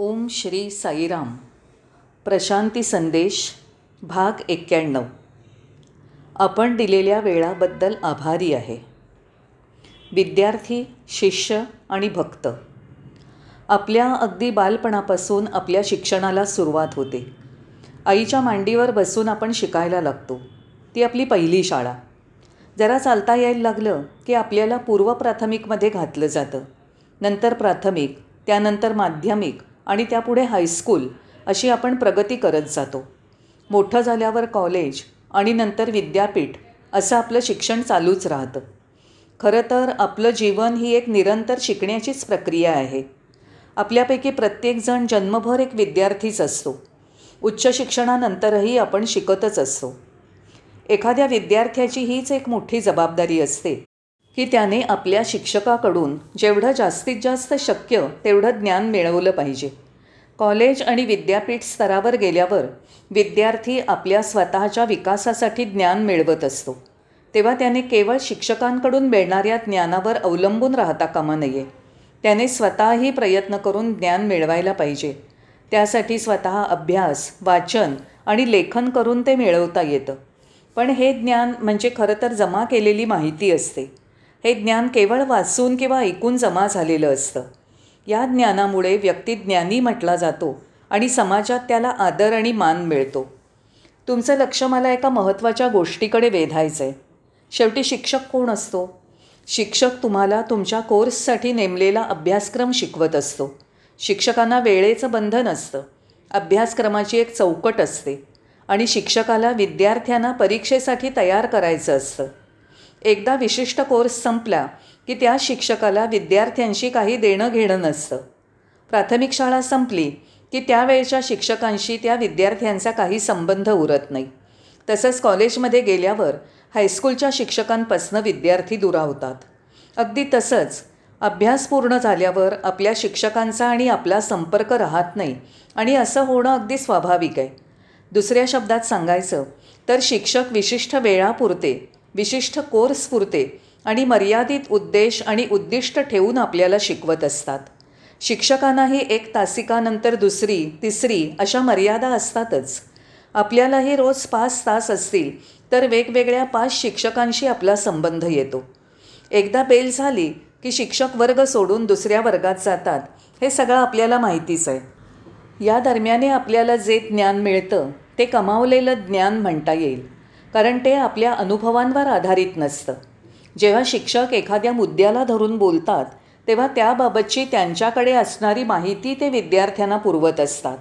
ओम श्री साईराम. प्रशांती संदेश भाग एक्क्याण्णव. आपण दिलेल्या वेळाबद्दल आभारी आहे. विद्यार्थी शिष्य आणि भक्त. आपल्या अगदी बालपणापासून आपल्या शिक्षणाला सुरुवात होते. आईच्या मांडीवर बसून आपण शिकायला लागतो. ती आपली पहिली शाळा. जरा चालता यायला लागलं की आपल्याला पूर्व प्राथमिकमध्ये घातलं जातं. नंतर प्राथमिक त्यानंतर माध्यमिक आणि त्यापुढे हायस्कूल अशी आपण प्रगती करत जातो. मोठं झाल्यावर कॉलेज आणि नंतर विद्यापीठ असं आपलं शिक्षण चालूच राहतं. खरं तर आपलं जीवन ही एक निरंतर शिकण्याचीच प्रक्रिया आहे. आपल्यापैकी प्रत्येकजण जन्मभर एक विद्यार्थीच असतो. उच्च शिक्षणानंतरही आपण शिकतच असतो. एखाद्या विद्यार्थ्याची हीच एक मोठी जबाबदारी असते. की त्याने आपल्या शिक्षकाकडून जेवढं जास्तीत जास्त शक्य तेवढं ज्ञान मिळवलं पाहिजे. कॉलेज आणि विद्यापीठ स्तरावर गेल्यावर विद्यार्थी आपल्या स्वतःच्या विकासासाठी ज्ञान मिळवत असतो. तेव्हा त्याने केवळ शिक्षकांकडून मिळणाऱ्या ज्ञानावर अवलंबून राहता कामा नये. त्याने स्वतःही प्रयत्न करून ज्ञान मिळवायला पाहिजे. त्यासाठी स्वतः अभ्यास वाचन आणि लेखन करून ते मिळवता येतं. पण हे ज्ञान म्हणजे खरं तर जमा केलेली माहिती असते. हे ज्ञान केवळ वाचून किंवा ऐकून जमा झालेलं असतं. या ज्ञानामुळे व्यक्ती ज्ञानी म्हटला जातो आणि समाजात त्याला आदर आणि मान मिळतो. तुमचं लक्ष मला एका महत्त्वाच्या गोष्टीकडे वेधायचं आहे शेवटी शिक्षक कोण असतो? शिक्षक तुम्हाला तुमच्या कोर्ससाठी नेमलेला अभ्यासक्रम शिकवत असतो. शिक्षकांना वेळेचं बंधन असतं. अभ्यासक्रमाची एक चौकट असते. आणि शिक्षकाला विद्यार्थ्यांना परीक्षेसाठी तयार करायचं असतं. एकदा विशिष्ट कोर्स संपला की त्या शिक्षकाला विद्यार्थ्यांशी काही देणं घेणं नसतं. प्राथमिक शाळा संपली की त्यावेळच्या शिक्षकांशी त्या विद्यार्थ्यांचा काही संबंध उरत नाही. तसंच कॉलेजमध्ये गेल्यावर हायस्कूलच्या शिक्षकांपासनं विद्यार्थी दुरावतात. अगदी तसंच अभ्यास पूर्ण झाल्यावर आपल्या शिक्षकांचा आणि आपला संपर्क राहत नाही आणि असं होणं अगदी स्वाभाविक आहे. दुसऱ्या शब्दात सांगायचं तर शिक्षक विशिष्ट वेळापुरते विशिष्ट कोर्स पुरते आणि मर्यादित उद्देश आणि उद्दिष्ट ठेवून आपल्याला शिकवत असतात. शिक्षकांनाही एक तासिकानंतर दुसरी तिसरी अशा मर्यादा असतातच. आपल्यालाही रोज पाच तास असतील तर वेगवेगळ्या पाच शिक्षकांशी आपला संबंध येतो. एकदा बेल झाली की शिक्षक वर्ग सोडून दुसऱ्या वर्गात जातात हे सगळं आपल्याला माहितीच आहे. या दरम्याने आपल्याला जे ज्ञान मिळतं ते कमावलेलं ज्ञान म्हणता येईल. कारण ते आपल्या अनुभवांवर आधारित नसतं. जेव्हा शिक्षक एखाद्या मुद्द्याला धरून बोलतात तेव्हा त्याबाबतची त्यांच्याकडे असणारी माहिती ते विद्यार्थ्यांना पुरवत असतात.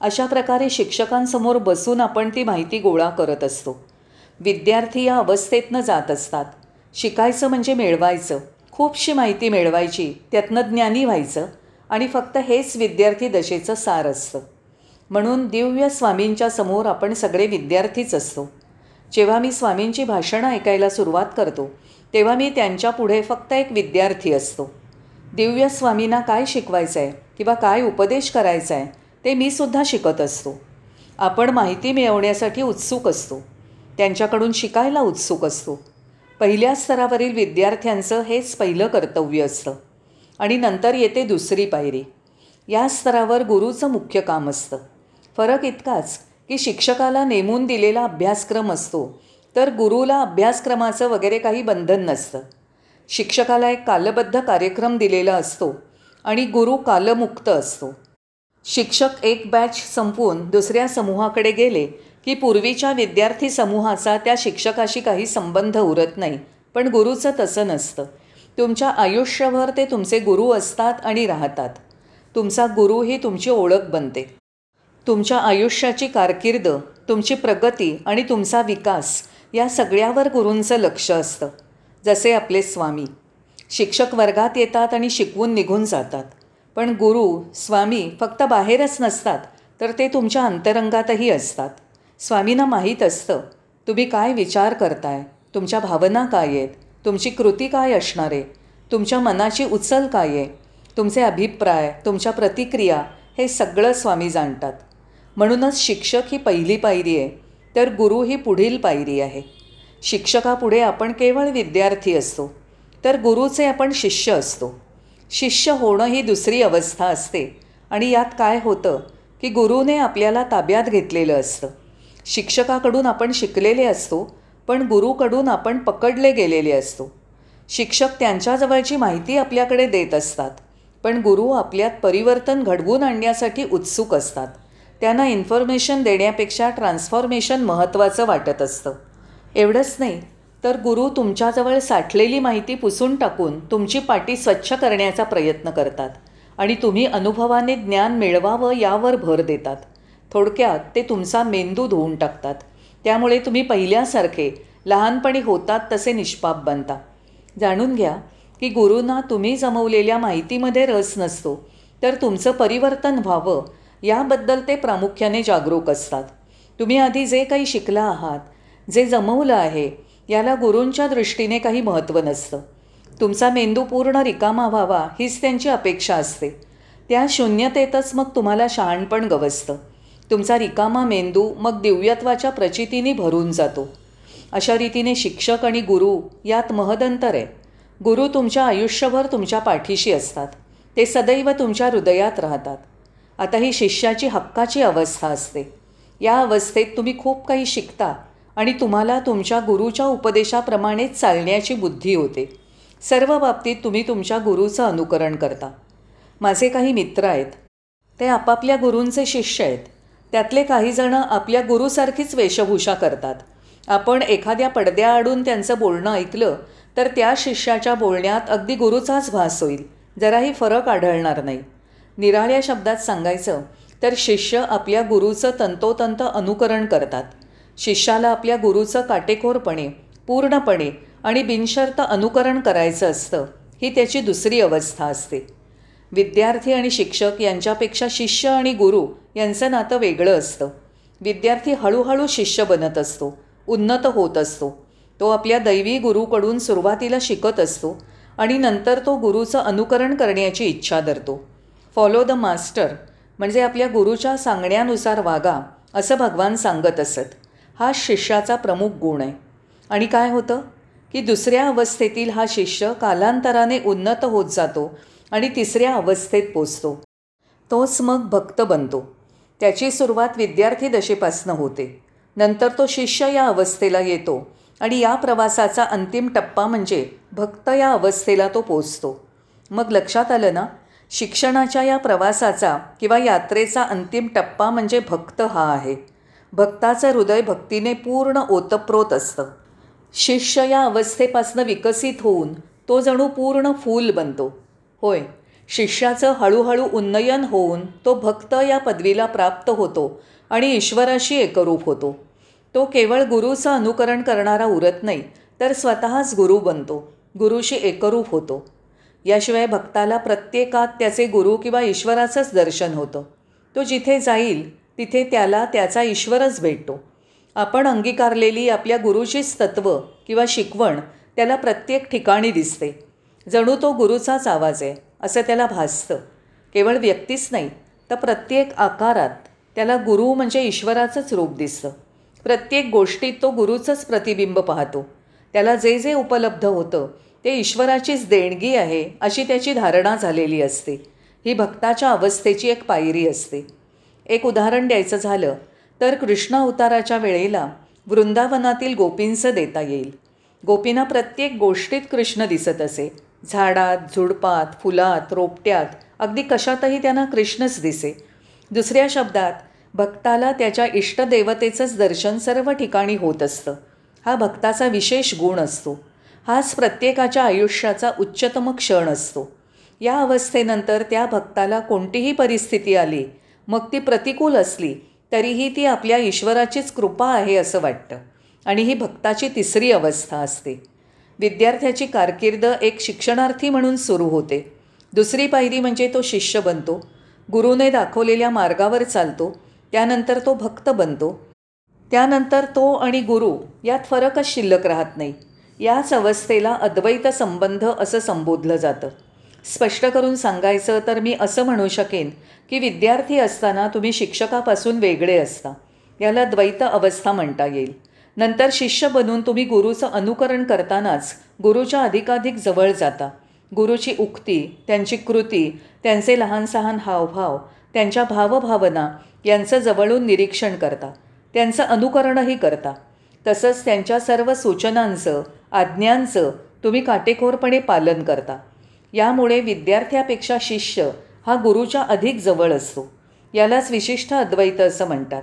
अशा प्रकारे शिक्षकांसमोर बसून आपण ती माहिती गोळा करत असतो. विद्यार्थी या अवस्थेतनं जात असतात. शिकायचं म्हणजे मिळवायचं. खूपशी माहिती मिळवायची त्यातनं ज्ञानी व्हायचं आणि फक्त हेच विद्यार्थी दशेचं सार असतं. म्हणून दिव्य स्वामींच्या समोर आपण सगळे विद्यार्थीच असतो. जेव्हा मी स्वामींची भाषणं ऐकायला सुरुवात करतो तेव्हा मी त्यांच्या पुढे फक्त एक विद्यार्थी असतो. दिव्य स्वामींना काय शिकवायचं आहे किंवा काय उपदेश करायचा आहे ते मी सुद्धा शिकत असतो. आपण माहिती मिळवण्यासाठी उत्सुक असतो. त्यांच्याकडून शिकायला उत्सुक असतो. पहिल्या स्तरावरील विद्यार्थ्यांचं हेच पहिलं कर्तव्य असतं. आणि नंतर येते दुसरी पायरी. या स्तरावर गुरुचं मुख्य काम असतं. फरक इतकाच की शिक्षकाला नेमून दिलेला अभ्यासक्रम असतो तर गुरुला अभ्यासक्रमाचं वगैरे काही बंधन नसतं. शिक्षकाला एक कालबद्ध कार्यक्रम दिलेला असतो आणि गुरु कालमुक्त असतो. शिक्षक एक बॅच संपवून दुसऱ्या समूहाकडे गेले की पूर्वीच्या विद्यार्थी समूहाचा त्या शिक्षकाशी काही संबंध उरत नाही पण गुरुचं तसं नसतं. तुमच्या आयुष्यभर ते तुमचे गुरु असतात आणि राहतात. तुमचा गुरु ही तुमची ओळख बनते. तुमच्या आयुष्याची कारकीर्द तुमची प्रगती आणि तुमचा विकास या सगळ्यावर गुरूंचं लक्ष असतं. जसे आपले स्वामी. शिक्षक वर्गात येतात आणि शिकवून निघून जातात. पण गुरु स्वामी फक्त बाहेरच नसतात तर ते तुमच्या अंतरंगातही असतात. स्वामींना माहीत असतं तुम्ही काय विचार करताय? तुमच्या भावना काय आहेत? तुमची कृती काय असणार? आहे तुमच्या मनाची उचल काय आहे? तुमचे अभिप्राय तुमच्या प्रतिक्रिया हे सगळं स्वामी जाणतात. म्हणूनच शिक्षक ही पहिली पायरी आहे तर गुरु ही पुढील पायरी आहे. शिक्षकापुढे आपण केवळ विद्यार्थी असतो तर गुरुचे आपण शिष्य असतो. शिष्य होणं ही दुसरी अवस्था असते आणि यात काय होतं की गुरुने आपल्याला ताब्यात घेतलेलं असतं. शिक्षकाकडून आपण शिकलेले असतो पण गुरुकडून आपण पकडले गेलेले असतो. शिक्षक त्यांच्याजवळची माहिती आपल्याकडे देत असतात पण गुरु आपल्यात परिवर्तन घडवून आणण्यासाठी उत्सुक असतात. त्यांना इन्फॉर्मेशन देण्यापेक्षा ट्रान्सफॉर्मेशन महत्त्वाचं वाटत असतं. एवढंच नाही तर गुरु तुमच्याजवळ साठलेली माहिती पुसून टाकून तुमची पाटी स्वच्छ करण्याचा प्रयत्न करतात आणि तुम्ही अनुभवाने ज्ञान मिळवावं यावर भर देतात. थोडक्यात ते तुमचा मेंदू धुवून टाकतात. त्यामुळे तुम्ही पहिल्यासारखे लहानपणी होतात तसे निष्पाप बनता. जाणून घ्या की गुरूंना तुम्ही जमवलेल्या माहितीमध्ये रस नसतो तर तुमचं परिवर्तन व्हावं याबद्दल ते प्रामुख्याने जागरूक असतात. तुम्ही आधी जे काही शिकला आहात जे जमवलं आहे याला गुरूंच्या दृष्टीने काही महत्त्व नसतं. तुमचा मेंदू पूर्ण रिकामा व्हावा हीच त्यांची अपेक्षा असते. त्या शून्यतेतच मग तुम्हाला शहाणपण गवसतं. तुमचा रिकामा मेंदू मग दिव्यत्वाच्या प्रचितीने भरून जातो. अशा रीतीने शिक्षक आणि गुरु यात महदंतर आहे. गुरु तुमच्या आयुष्यभर तुमच्या पाठीशी असतात. ते सदैव तुमच्या हृदयात राहतात. आता ही शिष्याची हक्काची अवस्था असते. या अवस्थेत तुम्ही खूप काही शिकता आणि तुम्हाला तुमच्या गुरुच्या उपदेशाप्रमाणेच चालण्याची बुद्धी होते. सर्व बाबतीत तुम्ही तुमच्या गुरुचं अनुकरण करता. माझे काही मित्र आहेत. ते आपापल्या गुरूंचे शिष्य आहेत. त्यातले काहीजणं आपल्या गुरुसारखीच वेशभूषा करतात. आपण एखाद्या पडद्याआडून त्यांचं बोलणं ऐकलं तर त्या शिष्याच्या बोलण्यात अगदी गुरुचाच भास होईल. जराही फरक आढळणार नाही. निराळ्या शब्दात सांगायचं तर शिष्य आपल्या गुरुचं तंतोतंत अनुकरण करतात. शिष्याला आपल्या गुरुचं काटेकोरपणे पूर्णपणे आणि बिनशर्त अनुकरण करायचं असतं ही त्याची दुसरी अवस्था असते. विद्यार्थी आणि शिक्षक यांच्यापेक्षा शिष्य आणि गुरु यांचं नातं वेगळं असतं. विद्यार्थी हळूहळू शिष्य बनत असतो उन्नत होत असतो. तो आपल्या दैवी गुरुकडून सुरुवातीला शिकत असतो आणि नंतर तो गुरुचं अनुकरण करण्याची इच्छा धरतो. फॉलो द मास्टर म्हणजे आपल्या गुरुच्या सांगण्यानुसार वागा असं भगवान सांगत असत. हा शिष्याचा प्रमुख गुण आहे. आणि काय होतं? की दुसऱ्या अवस्थेतील हा शिष्य कालांतराने उन्नत होत जातो आणि तिसऱ्या अवस्थेत पोचतो. तोच मग भक्त बनतो. त्याची सुरुवात विद्यार्थी दशेपासनं होते. नंतर तो शिष्य या अवस्थेला येतो आणि या प्रवासाचा अंतिम टप्पा म्हणजे भक्त या अवस्थेला तो पोचतो. मग लक्षात आलं ना? शिक्षणाच्या या प्रवासाचा किंवा यात्रेचा अंतिम टप्पा म्हणजे भक्त हा आहे. भक्ताचं हृदय भक्तीने पूर्ण ओतप्रोत असतं. शिष्य या अवस्थेपासनं विकसित होऊन तो जणू पूर्ण फूल बनतो. होय शिष्याचं हळूहळू उन्नयन होऊन तो भक्त या पदवीला प्राप्त होतो आणि ईश्वराशी एकरूप होतो. तो केवळ गुरुचं अनुकरण करणारा उरत नाही तर स्वतःच गुरु बनतो. गुरुशी एकरूप होतो. याशिवाय भक्ताला प्रत्येकात त्याचे गुरु किंवा ईश्वराचंच दर्शन होतं. तो जिथे जाईल तिथे त्याला त्याचा ईश्वरच भेटतो. आपण अंगीकारलेली आपल्या गुरुचीच तत्त्व किंवा शिकवण त्याला प्रत्येक ठिकाणी दिसते. जणू तो गुरुचाच आवाज आहे असं त्याला भासतं. केवळ व्यक्तीच नाही तर प्रत्येक आकारात त्याला गुरु म्हणजे ईश्वराचंच रूप दिसतं. प्रत्येक गोष्टीत तो गुरुचंच प्रतिबिंब पाहतो. त्याला जे जे उपलब्ध होतं ते ईश्वराचीच देणगी आहे अशी त्याची धारणा झालेली असते. ही भक्ताच्या अवस्थेची एक पायरी असते. एक उदाहरण द्यायचं झालं तर कृष्ण अवताराच्या वेळेला वृंदावनातील गोपींचं देता येईल. गोपींना प्रत्येक गोष्टीत कृष्ण दिसत असे. झाडात झुडपात फुलात रोपट्यात अगदी कशातही त्यांना कृष्णच दिसे. दुसऱ्या शब्दात भक्ताला त्याच्या इष्टदेवतेचंच दर्शन सर्व ठिकाणी होत असतं. हा भक्ताचा विशेष गुण असतो. हाच प्रत्येकाच्या आयुष्याचा उच्चतम क्षण असतो. या अवस्थेनंतर त्या भक्ताला कोणतीही परिस्थिती आली मग ती प्रतिकूल असली तरीही ती आपल्या ईश्वराचीच कृपा आहे असं वाटतं आणि ही भक्ताची तिसरी अवस्था असते. विद्यार्थ्याची कारकीर्द एक शिक्षणार्थी म्हणून सुरू होते. दुसरी पायरी म्हणजे तो शिष्य बनतो. गुरुने दाखवलेल्या मार्गावर चालतो. त्यानंतर तो भक्त बनतो. त्यानंतर तो आणि गुरु यात फरकच शिल्लक राहत नाही. याच अवस्थेला अद्वैत संबंध असं संबोधलं जातं. स्पष्ट करून सांगायचं तर मी असं म्हणू शकेन की विद्यार्थी असताना तुम्ही शिक्षकापासून वेगळे असता. याला द्वैत अवस्था म्हणता येईल. नंतर शिष्य बनून तुम्ही गुरुचं अनुकरण करतानाच गुरुच्या अधिकाधिक जवळ जाता. गुरुची उक्ती त्यांची कृती त्यांचे लहान सहान हावभाव त्यांच्या भावभावना यांचं जवळून निरीक्षण करता. त्यांचं अनुकरणही करता. तसंच त्यांच्या सर्व सूचनांचं आज्ञांचं तुम्ही काटेकोरपणे पालन करता. यामुळे विद्यार्थ्यापेक्षा शिष्य हा गुरुच्या अधिक जवळ असतो. यालाच विशिष्ट अद्वैत असं म्हणतात.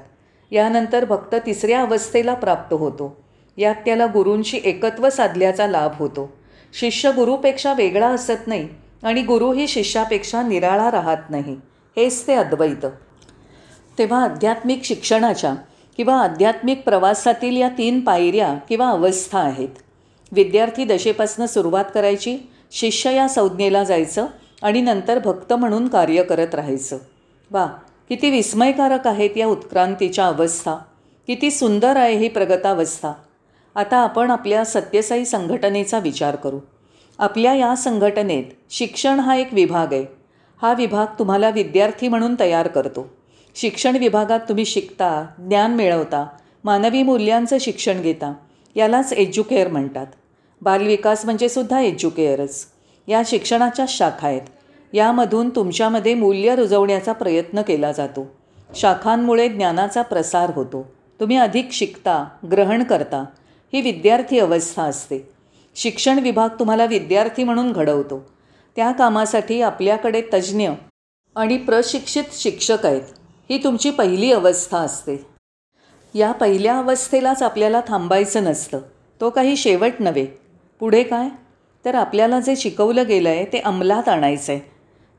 यानंतर भक्त तिसऱ्या अवस्थेला प्राप्त होतो. यात त्याला गुरूंशी एकत्व साधल्याचा लाभ होतो. शिष्य गुरुपेक्षा वेगळा असत नाही आणि गुरुही शिष्यापेक्षा निराळा राहत नाही. हेच ते अद्वैत. तेव्हा आध्यात्मिक शिक्षणाच्या किंवा आध्यात्मिक प्रवासातील या तीन पायऱ्या किंवा अवस्था आहेत. विद्यार्थी दशेपासनं सुरुवात करायची शिष्य या संज्ञेला जायचं आणि नंतर भक्त म्हणून कार्य करत राहायचं. वा किती विस्मयकारक आहेत या उत्क्रांतीच्या अवस्था. किती सुंदर आहे ही प्रगतावस्था. आता आपण आपल्या सत्यसाई संघटनेचा विचार करू. आपल्या या संघटनेत शिक्षण हा एक विभाग आहे. हा विभाग तुम्हाला विद्यार्थी म्हणून तयार करतो. शिक्षण विभागात तुम्ही शिकता ज्ञान मिळवता मानवी मूल्यांचं शिक्षण घेता. यालाच एज्युकेअर म्हणतात. बालविकास म्हणजे सुद्धा एज्युकेअरच या शिक्षणाच्या शाखा आहेत. यामधून तुमच्यामध्ये मूल्य रुजवण्याचा प्रयत्न केला जातो. शाखांमुळे ज्ञानाचा प्रसार होतो. तुम्ही अधिक शिकता ग्रहण करता ही विद्यार्थी अवस्था असते. शिक्षण विभाग तुम्हाला विद्यार्थी म्हणून घडवतो. त्या कामासाठी आपल्याकडे तज्ज्ञ आणि प्रशिक्षित शिक्षक आहेत. ही तुमची पहिली अवस्था असते. या पहिल्या अवस्थेलाच आपल्याला थांबायचं नसतं. तो काही शेवट नव्हे. पुढे काय? तर आपल्याला जे शिकवलं गेलं आहे ते अंमलात आणायचं आहे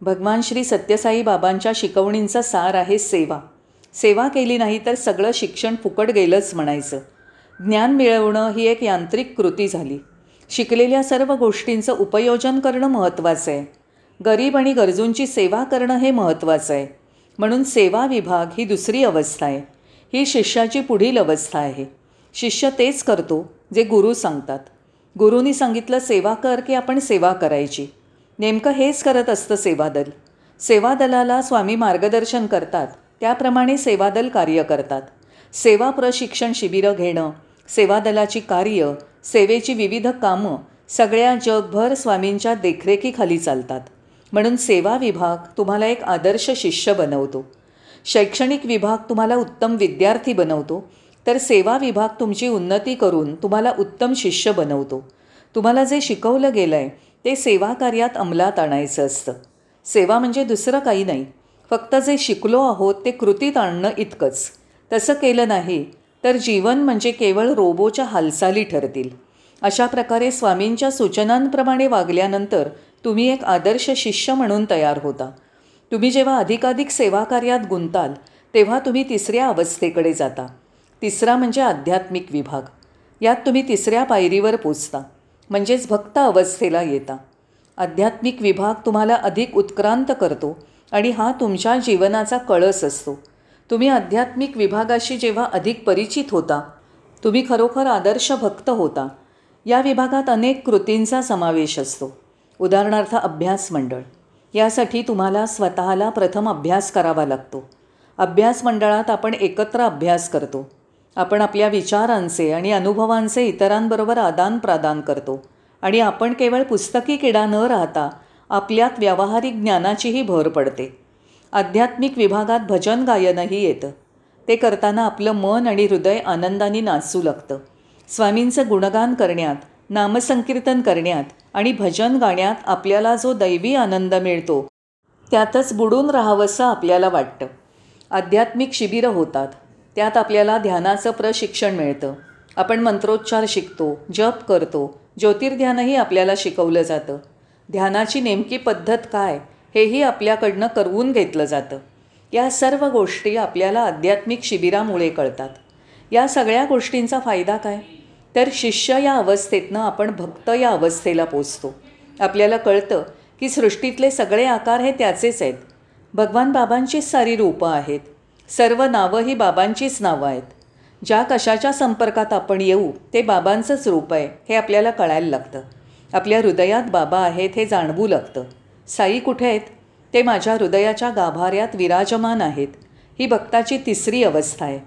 भगवान श्री सत्यसाई बाबांच्या शिकवणींचा सार आहे सेवा. सेवा केली नाही तर सगळं शिक्षण फुकट गेलंच म्हणायचं. ज्ञान मिळवणं ही एक यांत्रिक कृती झाली. शिकलेल्या सर्व गोष्टींचं उपयोजन करणं महत्त्वाचं आहे गरीब आणि गरजूंची सेवा करणं हे महत्त्वाचं आहे म्हणून सेवा विभाग ही दुसरी अवस्था आहे. ही शिष्याची पुढील अवस्था आहे. शिष्य तेच करतो जे गुरु सांगतात. गुरुनी सांगितलं सेवा कर की आपण सेवा करायची. नेमकं हेच करत असतं सेवादल. सेवादलाला स्वामी मार्गदर्शन करतात. त्याप्रमाणे सेवादल कार्य करतात. सेवा प्रशिक्षण शिबिरं घेणं सेवादलाची कार्य सेवेची विविध कामं सगळ्या जगभर स्वामींच्या देखरेखीखाली चालतात. म्हणून सेवा विभाग तुम्हाला एक आदर्श शिष्य बनवतो. शैक्षणिक विभाग तुम्हाला उत्तम विद्यार्थी बनवतो तर सेवा विभाग तुमची उन्नती करून तुम्हाला उत्तम शिष्य बनवतो. तुम्हाला जे शिकवलं गेलं आहे ते सेवा कार्यात अंमलात आणायचं असतं. सेवा म्हणजे दुसरं काही नाही. फक्त जे शिकलो आहोत ते कृतीत आणणं इतकंच. तसं केलं नाही तर जीवन म्हणजे केवळ रोबोच्या हालचाली ठरतील. अशा प्रकारे स्वामींच्या सूचनांप्रमाणे वागल्यानंतर तुम्ही एक आदर्श शिष्य म्हणून तयार होता. तुम्ही जेव्हा अधिकाधिक सेवा कार्यात गुंताल तेव्हा तुम्ही तिसऱ्या अवस्थेकडे जाता. तिसरा म्हणजे आध्यात्मिक विभाग. यात तुम्ही तिसऱ्या पायरीवर पोचता म्हणजेच भक्त अवस्थेला येता. आध्यात्मिक विभाग तुम्हाला अधिक उत्क्रांत करतो आणि हा तुमच्या जीवनाचा कळस असतो. तुम्ही आध्यात्मिक विभागाशी जेव्हा अधिक परिचित होता तुम्ही खरोखर आदर्श भक्त होता. या विभागात अनेक कृतींचा समावेश असतो. उदाहरणार्थ अभ्यास मंडळ. यासाठी तुम्हाला स्वतःला प्रथम अभ्यास करावा लागतो. अभ्यास मंडळात आपण एकत्र अभ्यास करतो. आपण आपल्या विचारांचे आणि अनुभवांचे इतरांबरोबर आदानप्रदान करतो. आणि आपण केवळ पुस्तकी किडा न राहता आपल्यात व्यावहारिक ज्ञानाचीही भर पडते. आध्यात्मिक विभागात भजन गायनही येतं. ते करताना आपलं मन आणि हृदय आनंदाने नाचू लागतं. स्वामींचं गुणगान करण्यात नामसंकीर्तन करण्यात आणि भजन गाण्यात आपल्याला जो दैवी आनंद मिळतो त्यातच बुडून राहावंसं आपल्याला वाटतं. आध्यात्मिक शिबिरं होतात. त्यात आपल्याला ध्यानाचं प्रशिक्षण मिळतं. आपण मंत्रोच्चार शिकतो जप करतो ज्योतिर्ध्यानही आपल्याला शिकवलं जातं. ध्यानाची नेमकी पद्धत काय हेही आपल्याकडनं करवून घेतलं जातं. या सर्व गोष्टी आपल्याला आध्यात्मिक शिबिरामुळे कळतात. या सगळ्या गोष्टींचा फायदा काय? तर शिष्य या अवस्थेतनं आपण भक्त या अवस्थेला पोचतो. आपल्याला कळतं की सृष्टीतले सगळे आकार हे त्याचेच आहेत. भगवान बाबांचीच सारी रूपं आहेत. सर्व नावं ही बाबांचीच नावं आहेत. ज्या कशाच्या संपर्कात आपण येऊ ते बाबांचंच रूप आहे हे आपल्याला कळायला लागतं. आपल्या हृदयात बाबा आहेत हे जाणवू लागतं. साई कुठे आहेत? ते माझ्या हृदयाच्या गाभाऱ्यात विराजमान आहेत. ही भक्ताची तिसरी अवस्था आहे.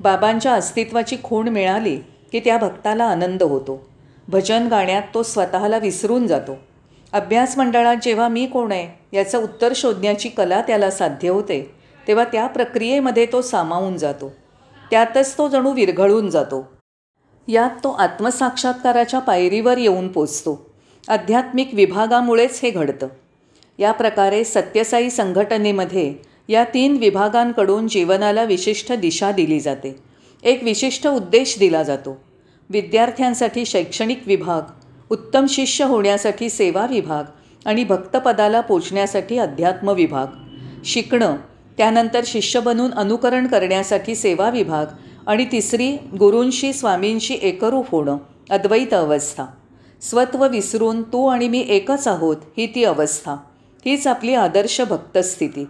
बाबांच्या अस्तित्वाची खूण मिळाली की त्या भक्ताला आनंद होतो. भजन गाण्यात तो स्वतःला विसरून जातो. अभ्यास मंडळात जेव्हा मी कोण आहे याचं उत्तर शोधण्याची कला त्याला साध्य होते तेव्हा त्या प्रक्रियेमध्ये तो सामावून जातो. त्यातच तो जणू विरघळून जातो. यात तो आत्मसाक्षात्काराच्या पायरीवर येऊन पोचतो. आध्यात्मिक विभागामुळेच हे घडतं. या प्रकारे सत्यसाई संघटनेमध्ये या तीन विभागांकडून जीवनाला विशिष्ट दिशा दिली जाते. एक विशिष्ट उद्देश दिला जातो. विद्यार्थ्यांसाठी शैक्षणिक विभाग उत्तम शिष्य होण्यासाठी सेवा विभाग आणि भक्तपदाला पोचण्यासाठी अध्यात्म विभाग. शिकणं त्यानंतर शिष्य बनून अनुकरण करण्यासाठी सेवा विभाग आणि तिसरी गुरूंशी स्वामींशी एकरूप होणं अद्वैत अवस्था. स्वत्व विसरून तू आणि मी एकच आहोत ही ती अवस्था. हीच आपली आदर्श भक्तस्थिती.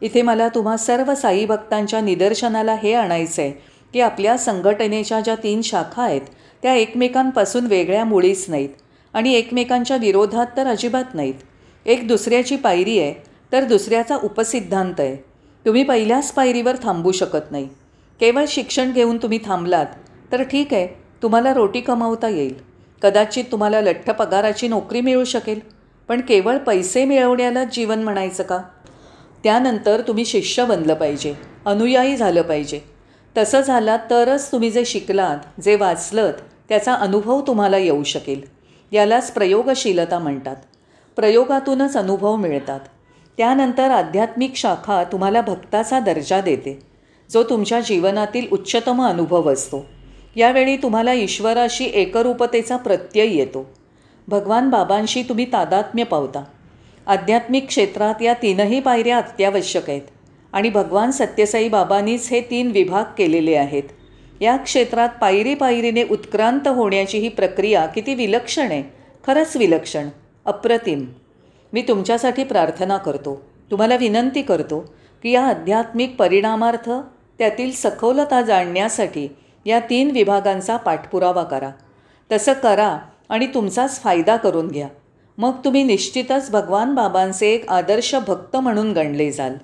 इथे मला तुम्हा सर्व साई भक्तांच्या निदर्शनाला हे आणायचं आहे की आपल्या संघटनेच्या ज्या तीन शाखा आहेत त्या एकमेकांपासून वेगळ्या मुळीच नाहीत. आणि एकमेकांच्या विरोधात तर अजिबात नाहीत. एक दुसऱ्याची पायरी आहे तर दुसऱ्याचा उपसिद्धांत आहे. तुम्ही पहिल्याच पायरीवर थांबू शकत नाही. केवळ शिक्षण घेऊन तुम्ही थांबलात तर ठीक आहे तुम्हाला रोटी कमावता येईल. कदाचित तुम्हाला लठ्ठ पगाराची नोकरी मिळू शकेल पण केवळ पैसे मिळवण्यालाच जीवन म्हणायचं का? त्यानंतर तुम्ही शिष्य बनलं पाहिजे अनुयायी झालं पाहिजे. तसं झालात तरच तुम्ही जे शिकलात जे वाचलत त्याचा अनुभव तुम्हाला येऊ शकेल. यालाच प्रयोगशीलता म्हणतात. प्रयोगातूनच अनुभव मिळतात. त्यानंतर आध्यात्मिक शाखा तुम्हाला भक्ताचा दर्जा देते. जो तुमच्या जीवनातील उच्चतम अनुभव असतो. यावेळी तुम्हाला ईश्वराशी एकरूपतेचा प्रत्यय येतो. भगवान बाबांशी तुम्ही तादात्म्य पावता. आध्यात्मिक क्षेत्रात या तीनही पायऱ्या अत्यावश्यक आहेत. आणि भगवान सत्यसाई बाबांनीच हे तीन विभाग केलेले आहेत. या क्षेत्रात पायरी पायरीने उत्क्रांत होण्याची ही प्रक्रिया किती विलक्षण आहे. खरंच विलक्षण. अप्रतिम. मी तुमच्यासाठी प्रार्थना करतो. तुम्हाला विनंती करतो की या आध्यात्मिक परिणामार्थ त्यातील सखोलता जाणण्यासाठी या तीन विभागांचा पाठपुरावा करा. तसं करा आणि तुमचाच फायदा करून घ्या. मग तुम्ही निश्चितच भगवान बाबांचे एक आदर्श भक्त म्हणून गणले जाल.